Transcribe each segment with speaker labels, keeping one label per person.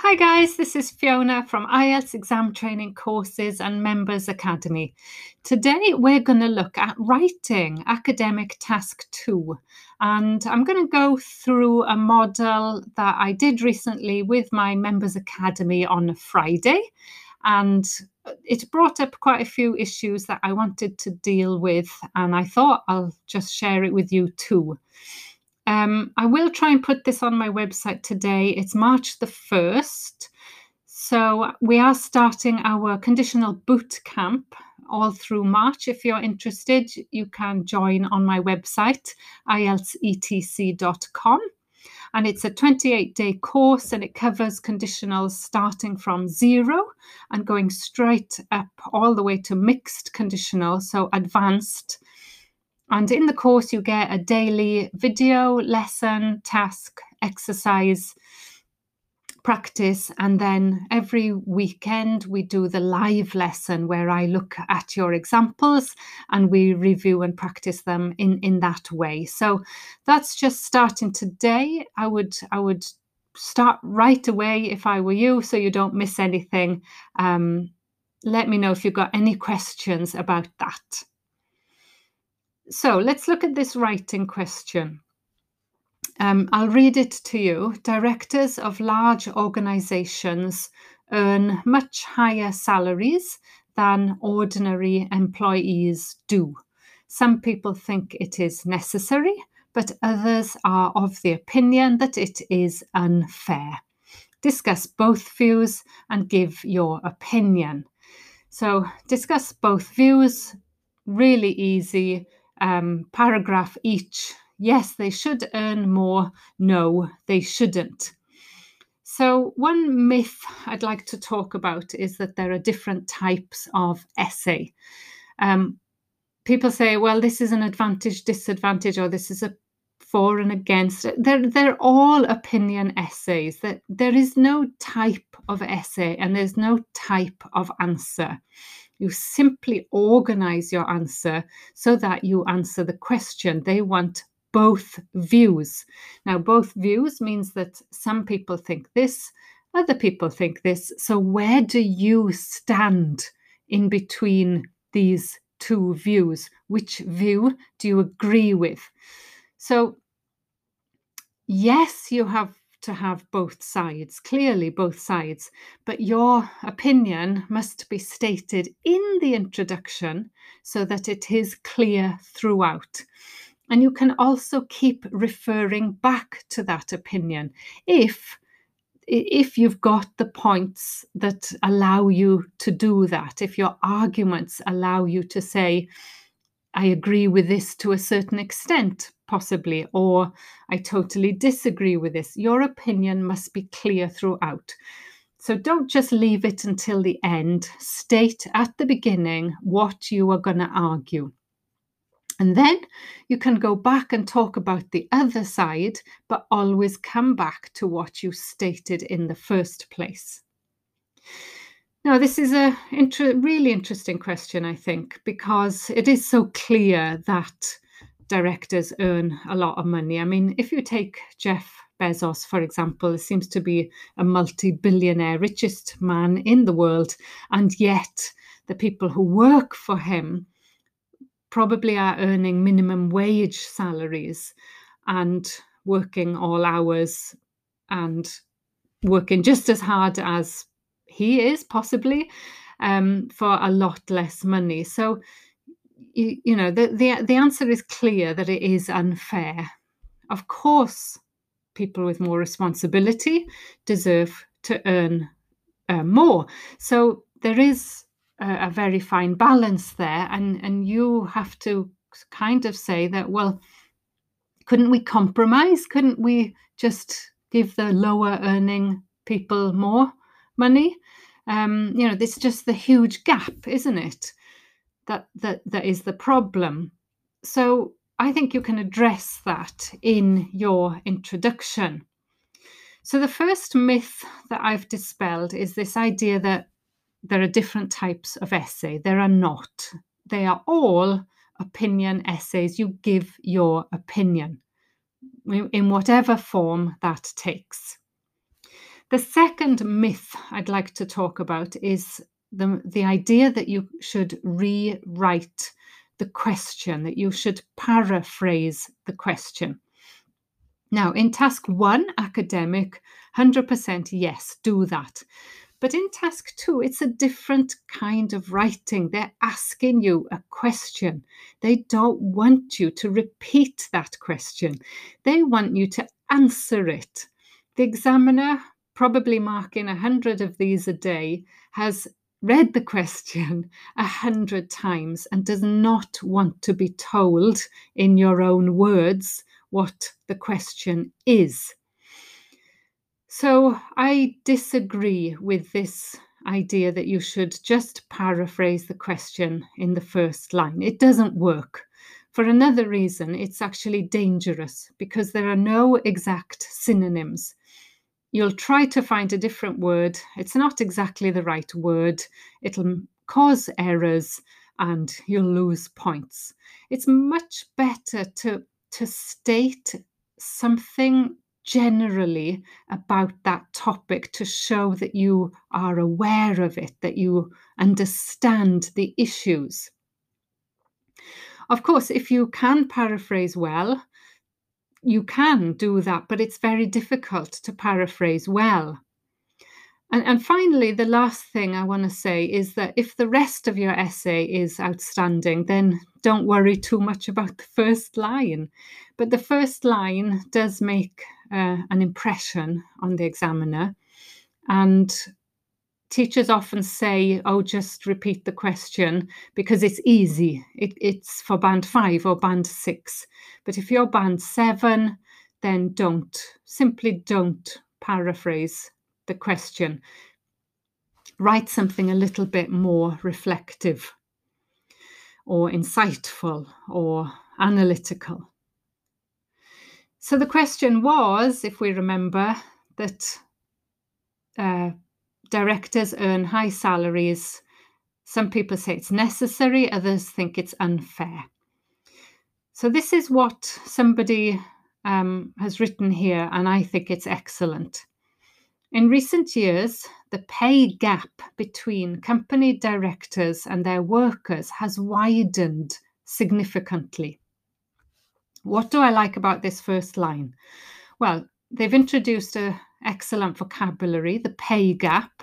Speaker 1: Hi, guys, this is Fiona from IELTS Exam Training Courses and Members Academy. Today, we're going to look at writing academic task two. And I'm going to go through a model that I did recently with my Members Academy on Friday. And it brought up quite a few issues that I wanted to deal with. And I thought I'll just share it with you too. Um, I will try and put this on my website today. It's March the 1st. So we are starting our conditional boot camp all through March. If you're interested, you can join on my website, ieltsetc.com. And it's a 28 day course and it covers conditionals starting from zero and going straight up all the way to mixed conditional, so advanced and in the course, you get a daily video, lesson, task, exercise, practice. And then every weekend, we do the live lesson where I look at your examples and we review and practice them in, in that way. So that's just starting today. I would, I would start right away if I were you so you don't miss anything. Um, let me know if you've got any questions about that. So let's look at this writing question. Um, I'll read it to you. Directors of large organizations earn much higher salaries than ordinary employees do. Some people think it is necessary, but others are of the opinion that it is unfair. Discuss both views and give your opinion. So, discuss both views, really easy um, paragraph each. Yes, they should earn more. No, they shouldn't. So, one myth I'd like to talk about is that there are different types of essay. Um, people say, well, this is an advantage, disadvantage, or this is a for and against. They're, they're all opinion essays. That there is no type of essay and there's no type of answer. You simply organize your answer so that you answer the question. They want both views. Now, both views means that some people think this, other people think this. So, where do you stand in between these two views? Which view do you agree with? So, yes, you have to have both sides, clearly both sides, but your opinion must be stated in the introduction so that it is clear throughout. And you can also keep referring back to that opinion if if you've got the points that allow you to do that, if your arguments allow you to say, I agree with this to a certain extent, possibly, or I totally disagree with this. Your opinion must be clear throughout. So don't just leave it until the end. State at the beginning what you are going to argue. And then you can go back and talk about the other side, but always come back to what you stated in the first place. Now, this is a inter- really interesting question, I think, because it is so clear that directors earn a lot of money. I mean, if you take Jeff Bezos, for example, he seems to be a multi billionaire, richest man in the world, and yet the people who work for him probably are earning minimum wage salaries and working all hours and working just as hard as he is, possibly, um, for a lot less money. So you, you know the, the the answer is clear that it is unfair. Of course people with more responsibility deserve to earn uh, more. So there is a, a, very fine balance there and and you have to kind of say that well couldn't we compromise? Couldn't we just give the lower earning people more money um, you know this is just the huge gap isn't it that that that is the problem. So I think you can address that in your introduction. So the first myth that I've dispelled is this idea that there are different types of essay. There are not. They are all opinion essays. You give your opinion in whatever form that takes. The second myth I'd like to talk about is the, the idea that you should rewrite the question, that you should paraphrase the question. Now, in task one, academic, 100% yes, do that. But in task two, it's a different kind of writing. They're asking you a question. They don't want you to repeat that question, they want you to answer it. The examiner, probably marking a hundred of these a day, has read the question a hundred times and does not want to be told in your own words what the question is. So I disagree with this idea that you should just paraphrase the question in the first line. It doesn't work. For another reason, it's actually dangerous because there are no exact synonyms. You'll try to find a different word. It's not exactly the right word. It'll cause errors and you'll lose points. It's much better to, to state something generally about that topic to show that you are aware of it, that you understand the issues. Of course, if you can paraphrase well, you can do that, but it's very difficult to paraphrase well. And, and finally, the last thing I want to say is that if the rest of your essay is outstanding, then don't worry too much about the first line. But the first line does make uh, an impression on the examiner. And teachers often say, oh, just repeat the question because it's easy. It, it's for band five or band six. But if you're band seven, then don't, simply don't paraphrase the question. Write something a little bit more reflective or insightful or analytical. So the question was, if we remember, that uh, directors earn high salaries. Some people say it's necessary, others think it's unfair. So, this is what somebody um, has written here, and I think it's excellent. In recent years, the pay gap between company directors and their workers has widened significantly. What do I like about this first line? Well, they've introduced a excellent vocabulary, the pay gap.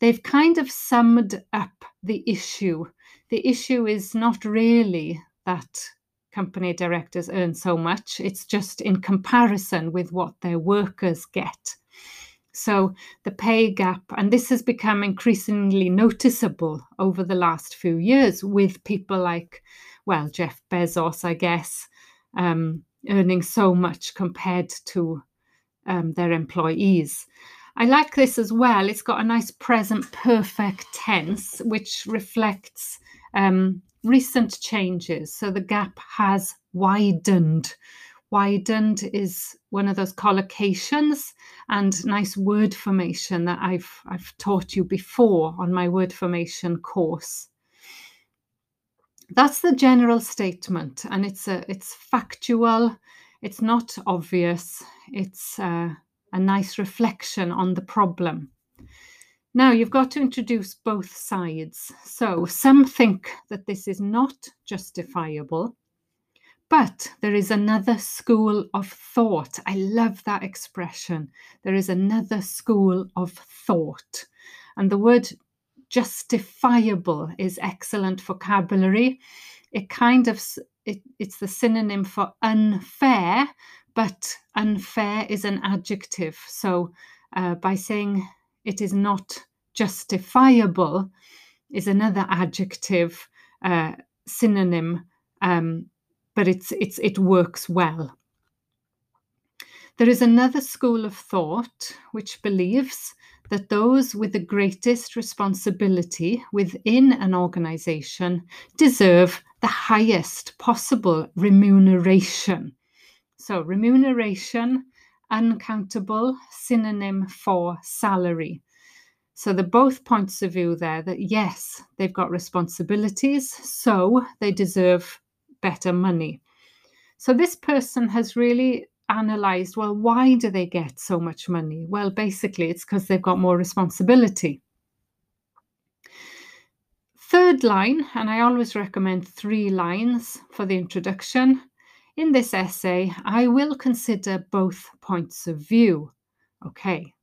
Speaker 1: They've kind of summed up the issue. The issue is not really that company directors earn so much, it's just in comparison with what their workers get. So the pay gap, and this has become increasingly noticeable over the last few years with people like, well, Jeff Bezos, I guess, um, earning so much compared to um, their employees. I like this as well. It's got a nice present perfect tense, which reflects um, recent changes. So the gap has widened. Widened is one of those collocations and nice word formation that I've I've taught you before on my word formation course. That's the general statement, and it's a it's factual. It's not obvious. It's uh, a nice reflection on the problem. Now you've got to introduce both sides. So some think that this is not justifiable, but there is another school of thought. I love that expression. There is another school of thought. And the word justifiable is excellent vocabulary. It kind of it, it's the synonym for unfair, but unfair is an adjective. So uh, by saying it is not justifiable is another adjective uh, synonym, um, but it's it's it works well. There is another school of thought which believes that those with the greatest responsibility within an organization deserve the highest possible remuneration. So, remuneration, uncountable, synonym for salary. So, the both points of view there that yes, they've got responsibilities, so they deserve better money. So, this person has really analysed well, why do they get so much money? Well, basically, it's because they've got more responsibility. Third line, and I always recommend three lines for the introduction. In this essay, I will consider both points of view. Okay,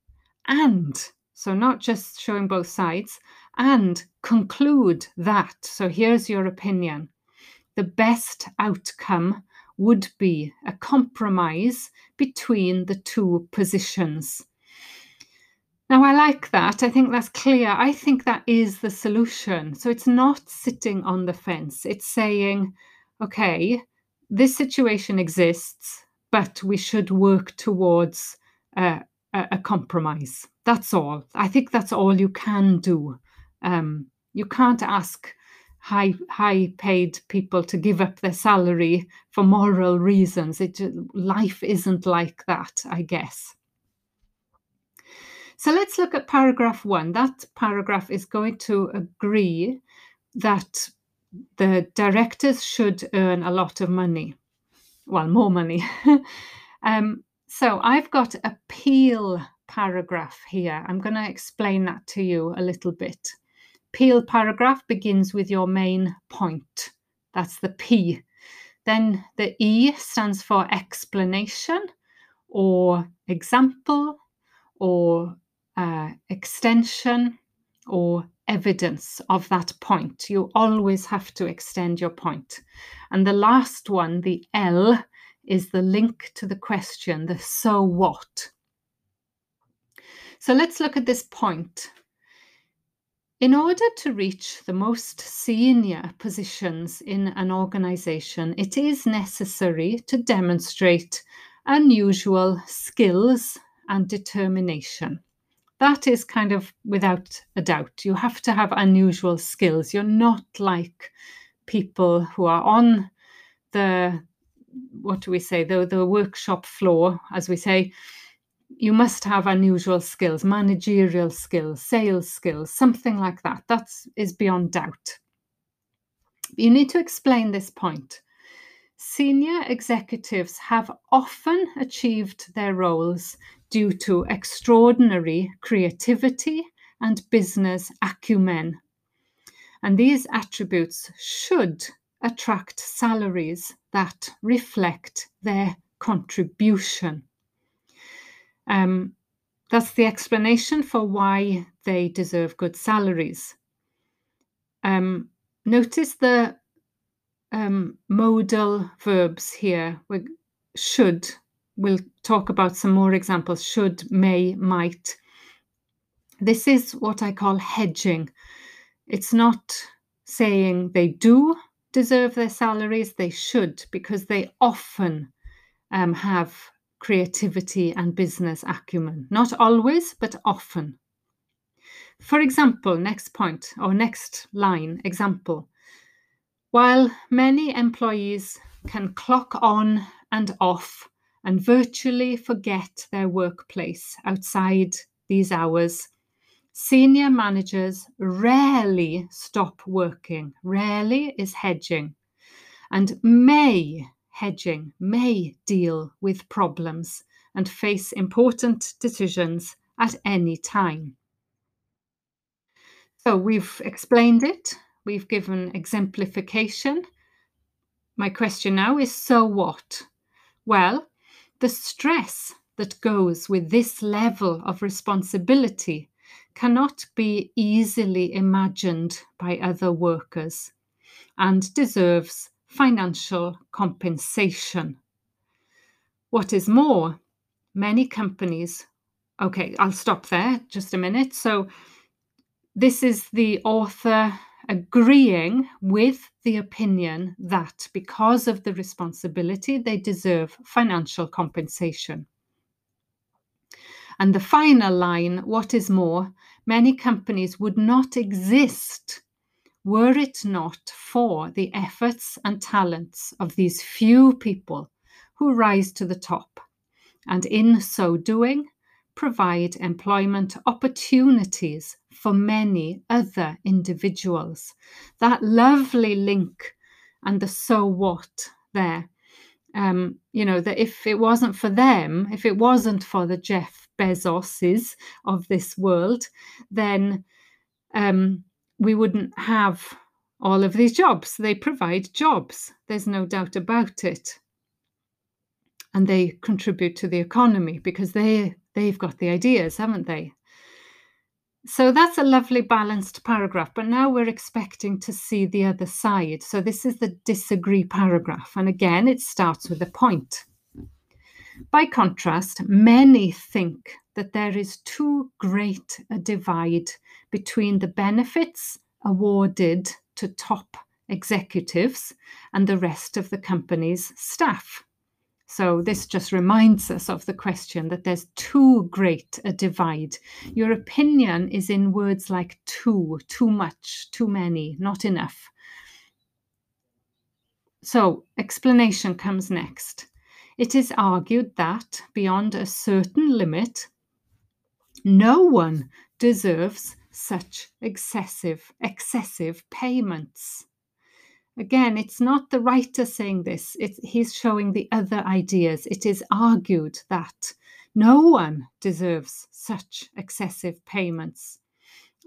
Speaker 1: and so not just showing both sides, and conclude that. So here's your opinion. The best outcome would be a compromise between the two positions. Now, I like that. I think that's clear. I think that is the solution. So it's not sitting on the fence. It's saying, okay, this situation exists, but we should work towards a, a compromise. That's all. I think that's all you can do. Um, you can't ask high high paid people to give up their salary for moral reasons. It life isn't like that, I guess. So let's look at paragraph one. That paragraph is going to agree that the directors should earn a lot of money. Well, more money. um, so I've got a Peel paragraph here. I'm going to explain that to you a little bit. Peel paragraph begins with your main point. That's the P. Then the E stands for explanation or example or uh, extension or evidence of that point. You always have to extend your point. And the last one, the L, is the link to the question, the so what. So let's look at this point. In order to reach the most senior positions in an organization, it is necessary to demonstrate unusual skills and determination that is kind of without a doubt. You have to have unusual skills. You're not like people who are on the what do we say the the workshop floor, as we say. You must have unusual skills, managerial skills, sales skills, something like that. That is beyond doubt. You need to explain this point. Senior executives have often achieved their roles due to extraordinary creativity and business acumen. And these attributes should attract salaries that reflect their contribution. Um, that's the explanation for why they deserve good salaries. Um, notice the um, modal verbs here. We should we'll talk about some more examples should, may, might. This is what I call hedging. It's not saying they do deserve their salaries, they should, because they often um, have creativity and business acumen. Not always, but often. For example, next point or next line example. While many employees can clock on and off and virtually forget their workplace outside these hours. Senior managers rarely stop working. Rarely is hedging. And may, hedging, may deal with problems and face important decisions at any time. So we've explained it, we've given exemplification. My question now is so what? Well, the stress that goes with this level of responsibility cannot be easily imagined by other workers and deserves financial compensation. What is more, many companies, okay, I'll stop there just a minute. So, this is the author agreeing with the opinion that because of the responsibility, they deserve financial compensation. And the final line what is more, many companies would not exist were it not for the efforts and talents of these few people who rise to the top, and in so doing, provide employment opportunities for many other individuals. That lovely link and the so what there um, you know, that if it wasn't for them, if it wasn't for the Jeff Bezoses of this world, then um, we wouldn't have all of these jobs. They provide jobs, there's no doubt about it. And they contribute to the economy because they, they've got the ideas, haven't they? So that's a lovely balanced paragraph, but now we're expecting to see the other side. So this is the disagree paragraph. And again, it starts with a point. By contrast, many think that there is too great a divide between the benefits awarded to top executives and the rest of the company's staff. So, this just reminds us of the question that there's too great a divide. Your opinion is in words like too, too much, too many, not enough. So, explanation comes next. It is argued that beyond a certain limit, no one deserves such excessive, excessive payments. Again, it's not the writer saying this, it's, he's showing the other ideas. It is argued that no one deserves such excessive payments,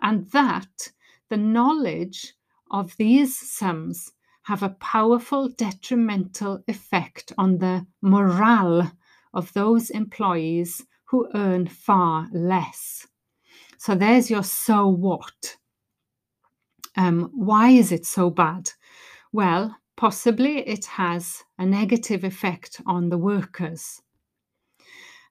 Speaker 1: and that the knowledge of these sums have a powerful detrimental effect on the morale of those employees who earn far less. So there's your so what. Um, why is it so bad? Well, possibly it has a negative effect on the workers.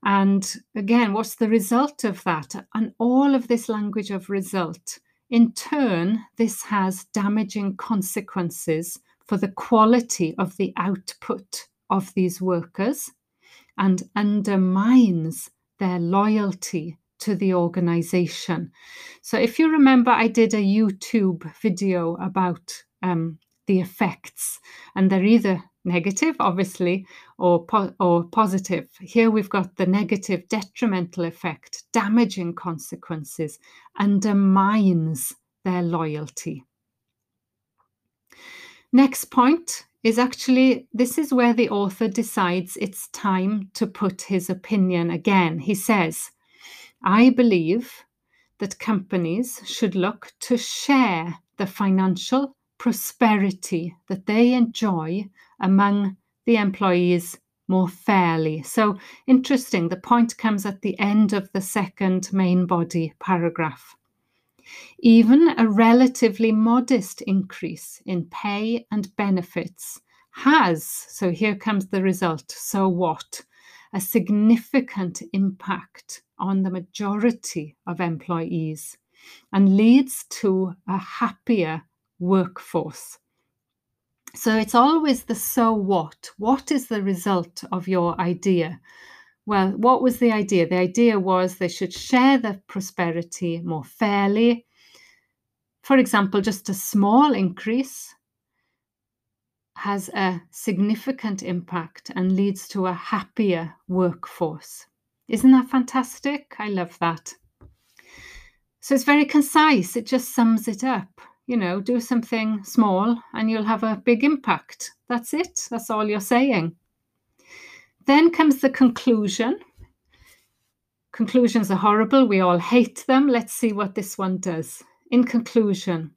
Speaker 1: And again, what's the result of that? And all of this language of result, in turn, this has damaging consequences for the quality of the output of these workers and undermines their loyalty to the organization. So, if you remember, I did a YouTube video about um, the effects, and they're either negative, obviously, or, po- or positive. Here we've got the negative detrimental effect, damaging consequences, undermines their loyalty. Next point is actually this is where the author decides it's time to put his opinion again. He says, I believe that companies should look to share the financial prosperity that they enjoy among the employees more fairly. So interesting, the point comes at the end of the second main body paragraph. Even a relatively modest increase in pay and benefits has, so here comes the result, so what? A significant impact on the majority of employees and leads to a happier workforce. So it's always the so what. What is the result of your idea? Well, what was the idea? The idea was they should share the prosperity more fairly. For example, just a small increase has a significant impact and leads to a happier workforce. Isn't that fantastic? I love that. So it's very concise, it just sums it up. You know, do something small and you'll have a big impact. That's it, that's all you're saying. Then comes the conclusion. Conclusions are horrible, we all hate them. Let's see what this one does. In conclusion,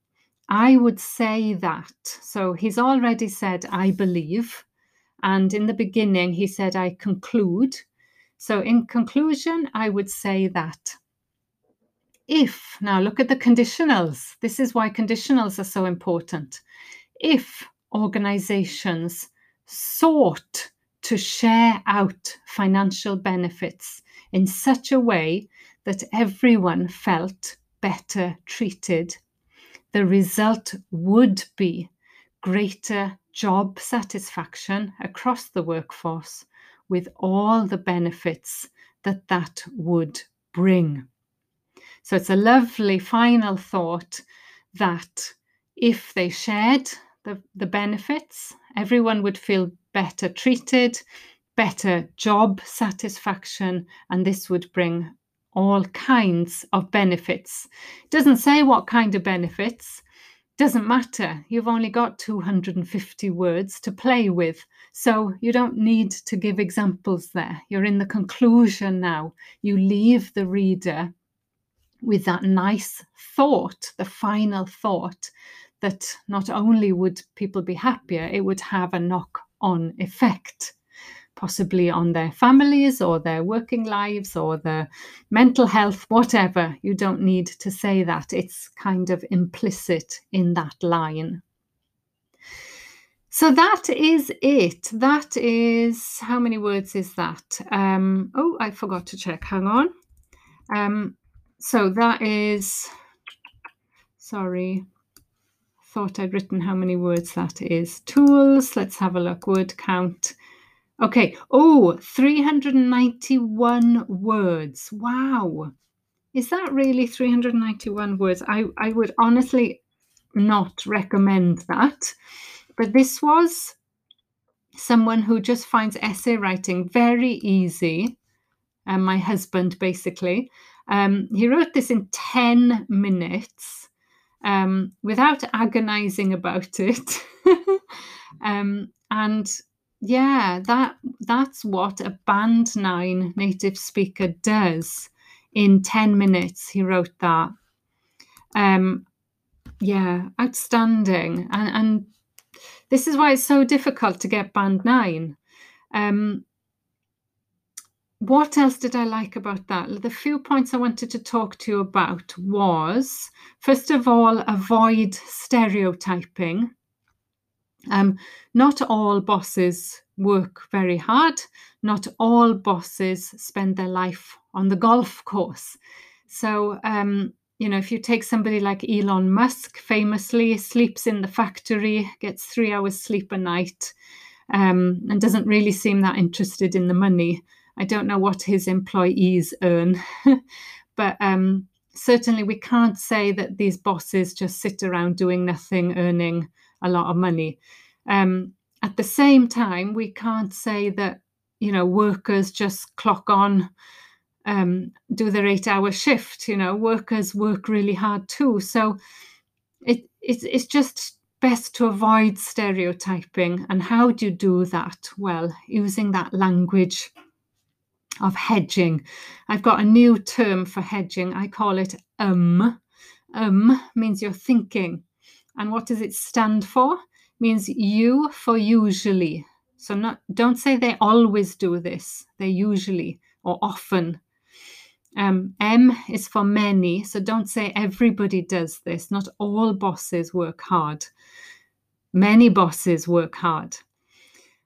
Speaker 1: I would say that. So he's already said, I believe. And in the beginning, he said, I conclude. So, in conclusion, I would say that if, now look at the conditionals, this is why conditionals are so important. If organizations sought to share out financial benefits in such a way that everyone felt better treated, the result would be greater job satisfaction across the workforce with all the benefits that that would bring. So it's a lovely final thought that if they shared the, the benefits, everyone would feel better treated, better job satisfaction, and this would bring all kinds of benefits. It doesn't say what kind of benefits, doesn't matter. You've only got 250 words to play with. So you don't need to give examples there. You're in the conclusion now. You leave the reader with that nice thought, the final thought, that not only would people be happier, it would have a knock on effect possibly on their families or their working lives or their mental health, whatever. You don't need to say that. It's kind of implicit in that line. So that is it. That is how many words is that? Um, oh, I forgot to check. Hang on. Um, so that is, sorry, thought I'd written how many words that is. Tools, let's have a look. Word count Okay. Oh, 391 words. Wow. Is that really 391 words? I, I would honestly not recommend that. But this was someone who just finds essay writing very easy. And my husband, basically. Um, he wrote this in 10 minutes um, without agonizing about it. um, and yeah, that that's what a band nine native speaker does. In 10 minutes, he wrote that. Um, yeah, outstanding. And and this is why it's so difficult to get band nine. Um, what else did I like about that? The few points I wanted to talk to you about was first of all, avoid stereotyping. Um, not all bosses work very hard. Not all bosses spend their life on the golf course. So, um, you know, if you take somebody like Elon Musk, famously sleeps in the factory, gets three hours sleep a night, um, and doesn't really seem that interested in the money. I don't know what his employees earn, but um, certainly we can't say that these bosses just sit around doing nothing, earning a lot of money. Um, at the same time, we can't say that you know workers just clock on, um, do their eight-hour shift. You know, workers work really hard too. So it, it it's just best to avoid stereotyping. And how do you do that? Well, using that language of hedging. I've got a new term for hedging. I call it um. Um means you're thinking. And what does it stand for? means you for usually. So not don't say they always do this. They usually or often. Um, M is for many. So don't say everybody does this. Not all bosses work hard. Many bosses work hard.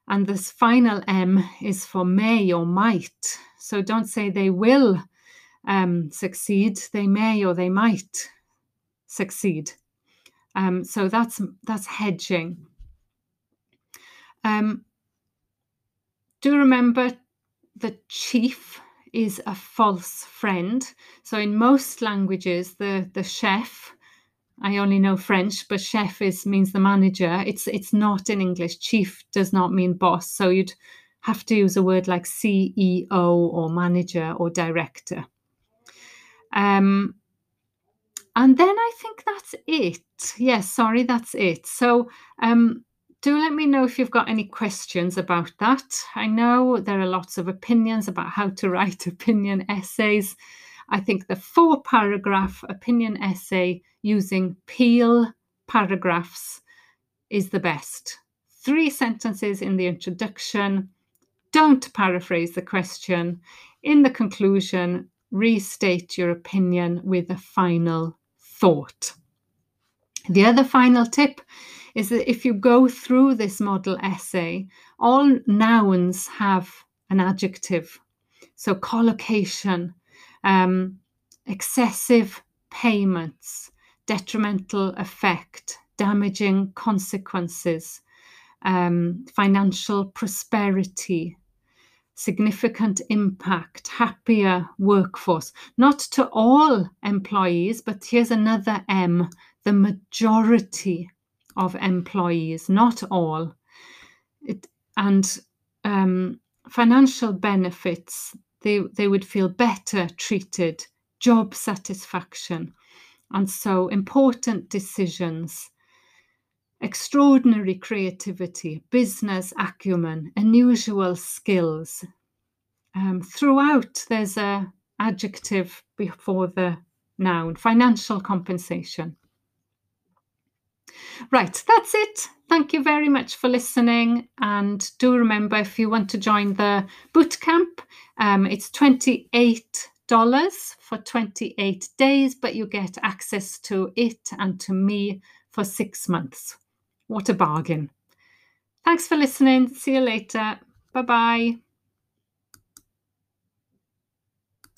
Speaker 1: And this final M is for may or might. So don't say they will um, succeed. They may or they might succeed. Um, so that's that's hedging. Um, do remember the chief is a false friend. So in most languages, the the chef, I only know French, but chef is means the manager. It's it's not in English. Chief does not mean boss. So you'd have to use a word like CEO or manager or director. Um, and then I think that's it. Yes, sorry, that's it. So um, do let me know if you've got any questions about that. I know there are lots of opinions about how to write opinion essays. I think the four paragraph opinion essay using Peel paragraphs is the best. Three sentences in the introduction. Don't paraphrase the question. In the conclusion, restate your opinion with a final thought. The other final tip is that if you go through this model essay, all nouns have an adjective. So, collocation, um, excessive payments, detrimental effect, damaging consequences, um, financial prosperity, significant impact, happier workforce. Not to all employees, but here's another M the majority of employees, not all. It, and um, financial benefits, they, they would feel better treated, job satisfaction. And so important decisions extraordinary creativity, business acumen, unusual skills. Um, throughout, there's a adjective before the noun, financial compensation. Right, that's it. Thank you very much for listening. And do remember if you want to join the bootcamp, um, it's $28 for 28 days, but you get access to it and to me for six months. What a bargain. Thanks for listening. See you later. Bye bye.